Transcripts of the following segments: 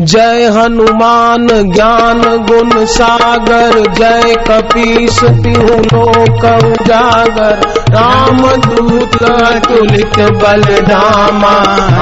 जय हनुमान ज्ञान गुण सागर, जय कपीस तिहु लोक उजागर। राम दूत तुलित बल धामा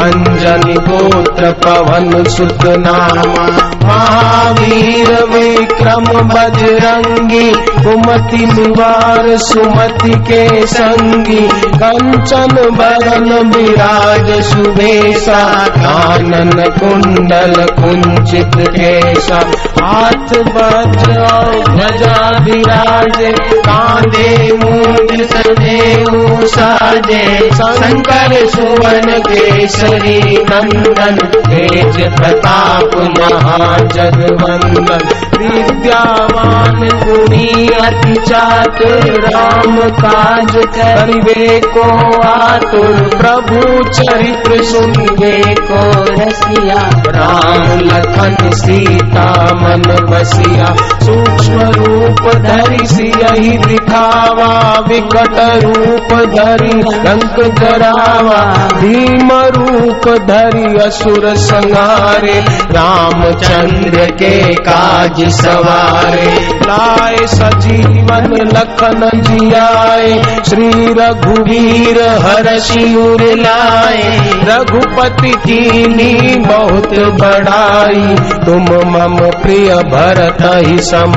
अंजनी गोत्र पवन सुत नामा। महावीर विक्रम बजरंगी, कुमति निवार सुमति के संगी। कंचन बरन विराज सुबेसा कानन कुंडल कुंचित ऐसा हाथ बजाओ, ध्वजा कांदे कांधे मूंज सदेऊ साजे। शंकर सुवन केसरी नंदन तेज प्रताप महाजगवंदन। विद्यावान गुणी अति चातुर राम काज करिवे को आतुर। प्रभु चरित्र सुनिए को रसिया। राम लखन सीता मन बसिया। सूक्ष्म रूप धरि सियहि दिखावा। विकट रूप धरि रंग करावा भीम रूप धरि असुर संहारे रामचंद्र के काज सवारे। लाए सजीवन लखन जियाए। श्री रघुवीर हर शिवर लाए। रघुपति की बहुत बड़ाई। तुम मम प्रिय भरत ही सम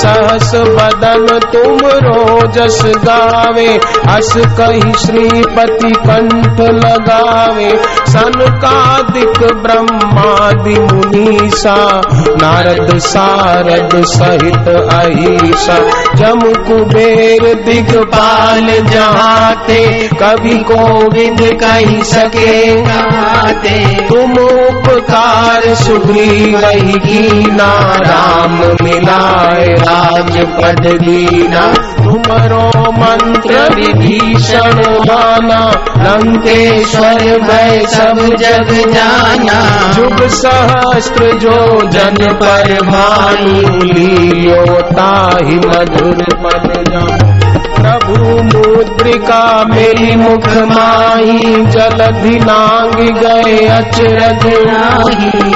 सहस बदन तुम रोजस गावे अस कही श्रीपति कंठ लगावे। सनकादिक ब्रह्मादि मुनीसा, नारद सारद सहित अहिसा। जम कुबेर दिगपाल जहाते कवि को विद कही सके गाते। तुम उपकार सुग्री रही कीना राम मिलाए राजपद दीना तुमरो मंत्र विभीषण माना लंकेश्वर भय सब जग जाना। जुग सहस्त्र जो जन पर भानु। लियो ताहि मधुर पद जान। प्रभु मुद्रिका मेरी मुख माही जलधि नांग गए अचरज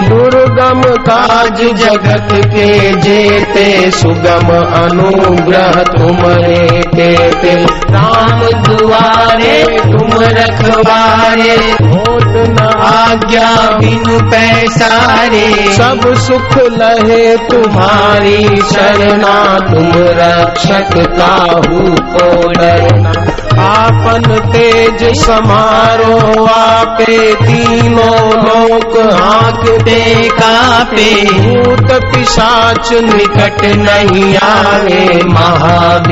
दुर्गम काज जगत के जेते सुगम अनुग्रह तुमरे तेते राम दुआरे तुम रखवारे। आज्ञा बिनु पैसारे। सब सुख लहे तुम्हारी शरणा। तुम रक्षक काहू को डरना। आपन तेज समारो आपे तीनों लोक हाँकते कापे। भूत पिशाच निकट नहीं आवे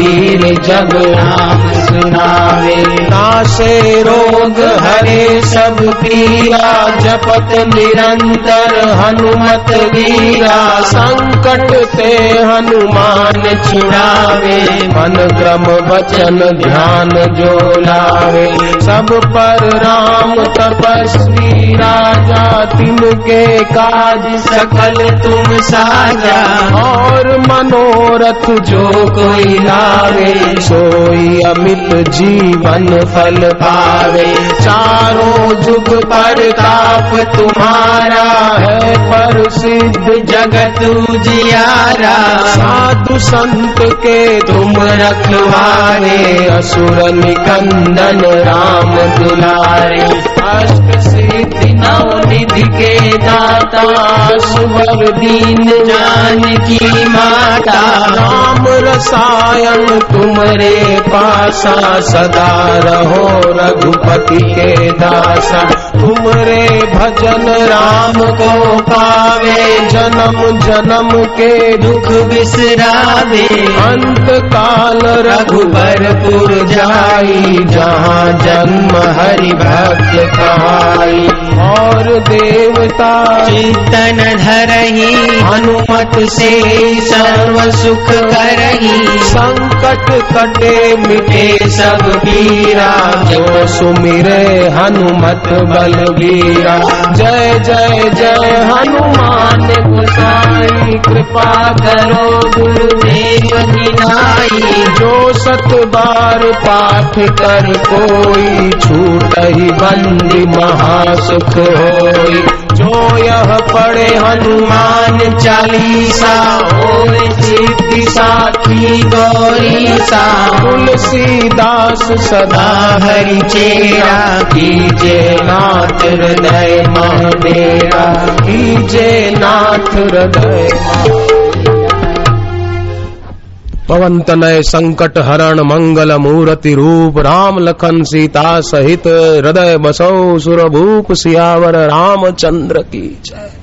महावीर जब नाम सुनावे नासे रोग हरे सब पीरा, जपत निरंतर हनुमत वीरा। संकट ते हनुमान छुड़ावे, मन क्रम वचन ध्यान जो लावे। सब पर राम तपस्वी राजा, तिनके काज सकल तुम साजा। और मनोरथ जो कोई लावे सोई अमित जीवन फल पावे। चारों जुग पर ताप तुम्हारा है पर सिद्ध जगत उजियारा। साधु संत के तुम रखवारे, असुर निकंदन राम दुलारे। अष्ट सिद्धि नव निधि के दाता सुवर दीन जान की माता। राम रसायन तुमरे पासा सदा रहो रघुपति के दासा। तुमरे भजन राम को पावे, जन्म जन्म के दुख बिसरावे अंत काल रघुबरपुर जाई, जहाँ जन्म हरि भक्त कहाई। और देवता। चिंतन धरही हनुमत से सर्व सुख करही। संकट कटे मिटे सब पीरा जो सुमिरे हनुमत बलबीरा जय जय जय हनुमान। गोसाई कृपा करो जो सत बार पाठ कर कोई छूट ही बंदी महासुख होई। जो यह पढ़े हनुमान चालीसा ओम सिद्धि साखी गौरी सा तुलसीदास सदा हरि चेरा, कीजे नाथ हृदय महाडेरा कीजे नाथ हृदय पवन तनय संकट हरण मंगल मूर्ति रूप, राम लखन सीता सहित, हृदय बसौ सुरभूप सियावर रामचंद्र की जय।